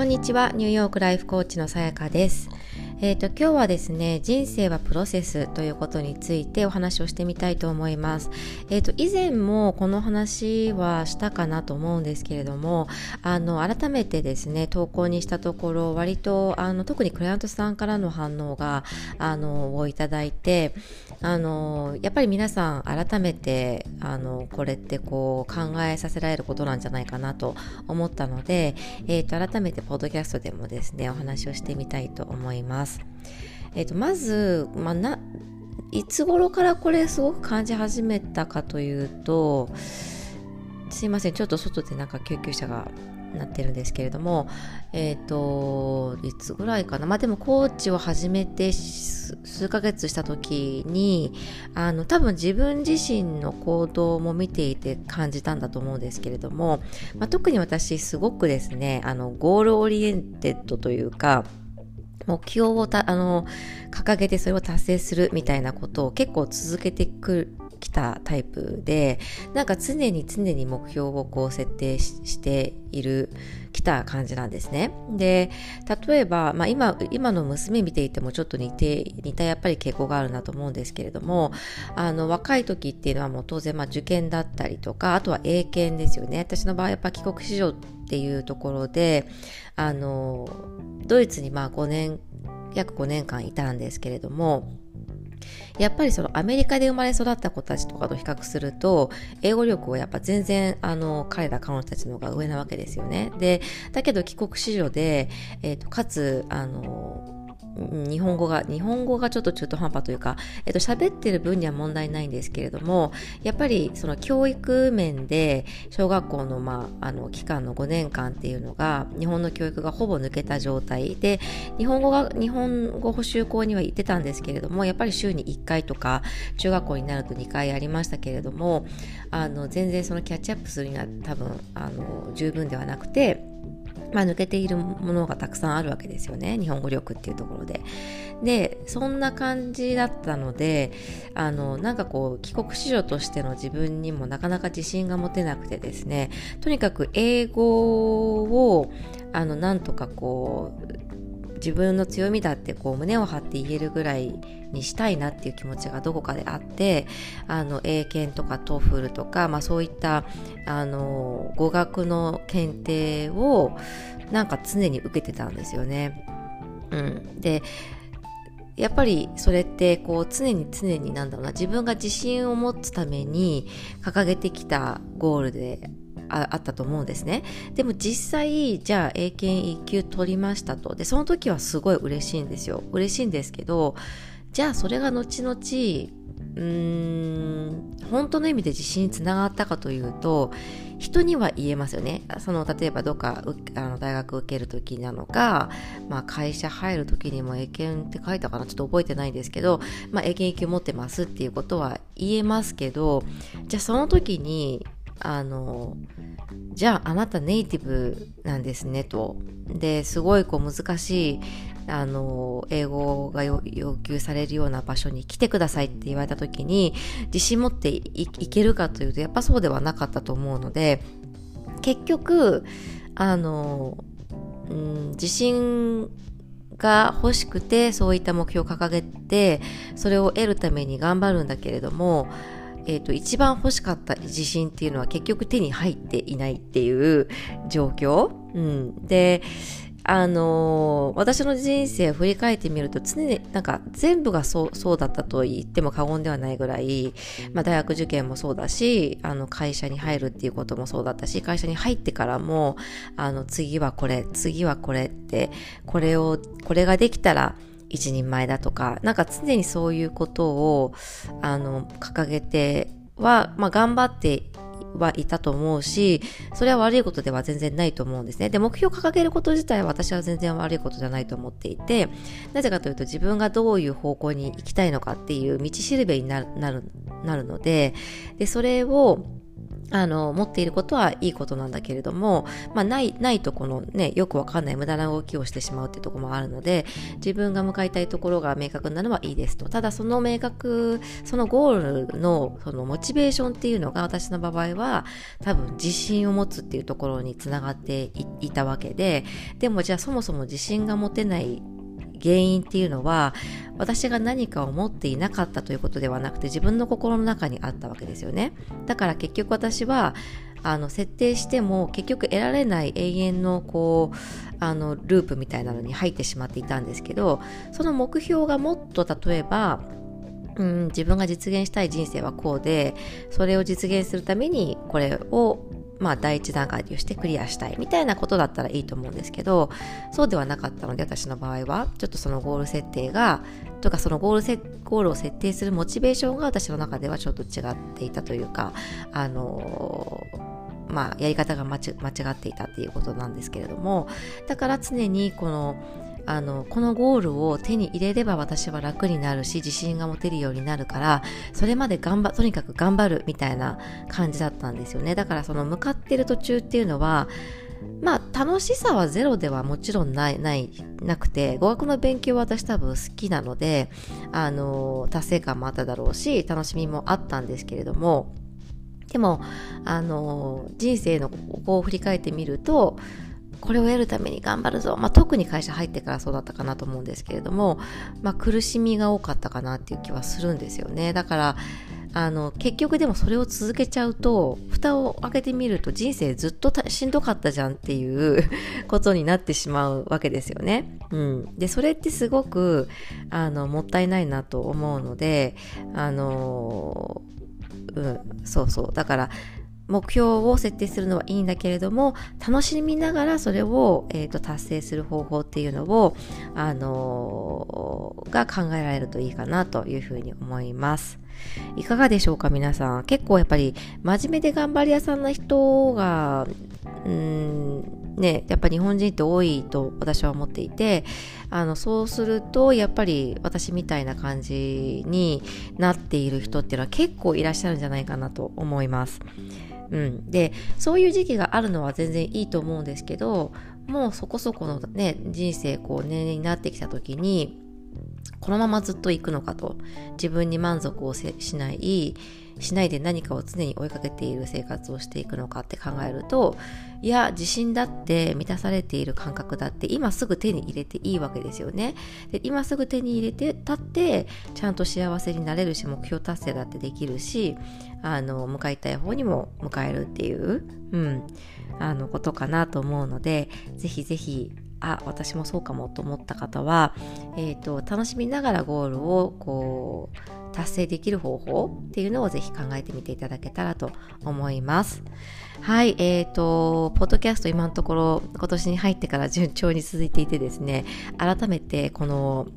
こんにちは。ニューヨークライフコーチのさやかです。えーと、今日はですね人生はプロセスということについてお話をしてみたいと思います、えーと、以前もこの話はしたかなと思うんですけれどもあの改めてですね投稿にしたところ割とあの特にクライアントさんからの反応があのをいただいてあのやっぱり皆さん改めてあのこれってこう考えさせられることなんじゃないかなと思ったので、えーと改めてポッドキャストでもですねお話をしてみたいと思います。。えーと、まず、まあ、ないつ頃からこれすごく感じ始めたかというとすいませんちょっと外でなんか救急車がなってるんですけれどもえっ、ー、といつぐらいかな？まあでもコーチを始めて数ヶ月した時にあの多分自分自身の行動も見ていて感じたんだと思うんですけれども、まあ、特に私すごくですねあの goal-oriented というか目標をたあの掲げてそれを達成するみたいなことを結構続けてくきたタイプでなんか常に常に目標をこう設定しているきた感じなんですね。で例えば、まあ今、今の娘見ていてもちょっと似て似たやっぱり傾向があるなと思うんですけれどもあの若い時っていうのはもう当然まあ受験だったりとかあとは英検ですよね。私の場合やっぱ帰国子女っていうところであのドイツにまあ5年約5年間いたんですけれどもやっぱりそのアメリカで生まれ育った子たちとかと比較すると英語力はやっぱ全然あの彼ら彼女たちの方が上なわけですよね。でだけど帰国子女で、えーとかつあの日本語が、日本語がちょっと中途半端というか、えっと、喋ってる分には問題ないんですけれども、やっぱりその教育面で、小学校の、まあ、あの、期間の5年間っていうのが、日本の教育がほぼ抜けた状態。で、日本語が、日本語補習校には行ってたんですけれども、やっぱり週に1回とか、中学校になると2回ありましたけれども、あの、全然そのキャッチアップするには多分、あの、十分ではなくて、まあ、抜けているものがたくさんあるわけですよね日本語力っていうところで。でそんな感じだったのであのなんかこう帰国子女としての自分にもなかなか自信が持てなくてですねとにかく英語をあのなんとかこう自分の強みだってこう胸を張って言えるぐらいにしたいなっていう気持ちがどこかであってあの英検とか TOEFL とか、まあ、そういったあの語学の検定をなんか常に受けてたんですよね。うん、でやっぱりそれってこう常に常になんだろうな自分が自信を持つために掲げてきたゴールであったと思うんですね。でも実際、じゃあ英検1級取りましたと。で、その時はすごい嬉しいんですよ。嬉しいんですけど、じゃあそれが後々うーん本当の意味で自信につながったかというと人には言えますよねその例えばどっかあの大学受ける時なのか、まあ、会社入る時にも英検って書いたかなちょっと覚えてないんですけど、まあ、英検1級持ってますっていうことは言えますけどじゃあその時にあのじゃああなたネイティブなんですねと。ですごいこう難しいあの英語が要求されるような場所に来てくださいって言われた時に自信持っていけるかというとやっぱそうではなかったと思うので結局あの、うん、自信が欲しくてそういった目標を掲げてそれを得るために頑張るんだけれどもえーと、一番欲しかった自信っていうのは結局手に入っていないっていう状況、うん、であのー、私の人生を振り返ってみると常になんか全部がそうそうだったと言っても過言ではないぐらい、まあ、大学受験もそうだしあの会社に入るっていうこともそうだったし会社に入ってからもあの次はこれ次はこれってこれをこれができたら一人前だとか、なんか常にそういうことを、あの、掲げては、まあ、頑張ってはいたと思うし、それは悪いことでは全然ないと思うんですね。で、目標を掲げること自体は私は全然悪いことじゃないと思っていて、なぜかというと自分がどういう方向に行きたいのかっていう道しるべになる、なる、なるので、で、それを、あの、持っていることはいいことなんだけれども、まあ、ない、ないとこのね、よくわかんない無駄な動きをしてしまうっていうところもあるので、自分が向かいたいところが明確なのはいいですと。ただ、その明確、そのゴールの、そのモチベーションっていうのが私の場合は、多分自信を持つっていうところにつながっていたわけで、でもじゃあそもそも自信が持てない原因っていうのは私が何かを持っていなかったということではなくて自分の心の中にあったわけですよね。だから結局私はあの設定しても結局得られない永遠のこうあのループみたいなのに入ってしまっていたんですけどその目標がもっと例えばうん、自分が実現したい人生はこうでそれを実現するためにこれをまあ、第一段階としてクリアしたいみたいなことだったらいいと思うんですけどそうではなかったので私の場合はちょっとそのゴール設定がとかそのゴールセゴールを設定するモチベーションが私の中ではちょっと違っていたというかあのまあ、やり方が間違っていたっていうことなんですけれどもだから常にこのあのこのゴールを手に入れれば私は楽になるし自信が持てるようになるからそれまで頑張とにかく頑張るみたいな感じだったんですよね。だからその向かってる途中っていうのはまあ楽しさはゼロではもちろんないないなくて語学の勉強は私多分好きなのであの達成感もあっただろうし楽しみもあったんですけれどもでもあの人生のここを振り返ってみるとこれを得るために頑張るぞ、まあ、特に会社入ってからそうだったかなと思うんですけれども、まあ、苦しみが多かったかなっていう気はするんですよね。だからあの結局でもそれを続けちゃうと蓋を開けてみると人生ずっとしんどかったじゃんっていう ことになってしまうわけですよね。うん、でそれってすごくあのもったいないなと思うのであのうん、そうそう。だから目標を設定するのはいいんだけれども楽しみながらそれを、えーと、達成する方法っていうのを、あのー、が考えられるといいかなというふうに思います。いかがでしょうか皆さん。結構やっぱり真面目で頑張り屋さんな人が、うんね、やっぱ日本人って多いと私は思っていてあのそうするとやっぱり私みたいな感じになっている人っていうのは結構いらっしゃるんじゃないかなと思います。うん、でそういう時期があるのは全然いいと思うんですけどもうそこそこのね人生こう年齢になってきた時にこのままずっと行くのかと。自分に満足をしないしないで何かを常に追いかけている生活をしていくのかって考えるといや自信だって満たされている感覚だって今すぐ手に入れていいわけですよね。で今すぐ手に入れてたってちゃんと幸せになれるし目標達成だってできるしあの向かいたい方にも向かえるっていう、うん、あのことかなと思うのでぜひぜひあ私もそうかもと思った方は、えーと、楽しみながらゴールをこう達成できる方法っていうのをぜひ考えてみていただけたらと思います。はい、えーと、ポッドキャスト今のところ今年に入ってから順調に続いていてですね、改めてこの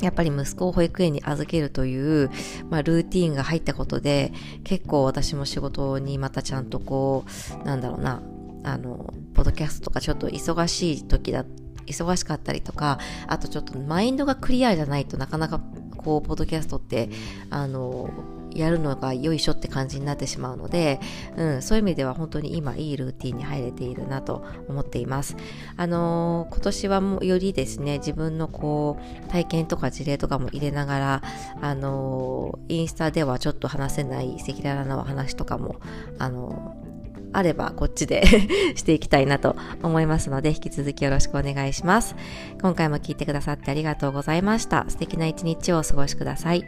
やっぱり息子を保育園に預けるという、まあ、ルーティーンが入ったことで結構私も仕事にまたちゃんとこうなんだろうなあのポッドキャストとかちょっと忙しい時だ忙しかったりとかあとちょっとマインドがクリアじゃないとなかなかこうポッドキャストってあのやるのがよいしょって感じになってしまうので、うん、そういう意味では本当に今いいルーティンに入れているなと思っています。あのー、今年はもよりですね、自分のこう体験とか事例とかも入れながら、あのー、インスタではちょっと話せない赤裸々なお話とかも、あのあればこっちで していきたいなと思いますので引き続きよろしくお願いします。今回も聞いてくださってありがとうございました。素敵な一日をお過ごしください。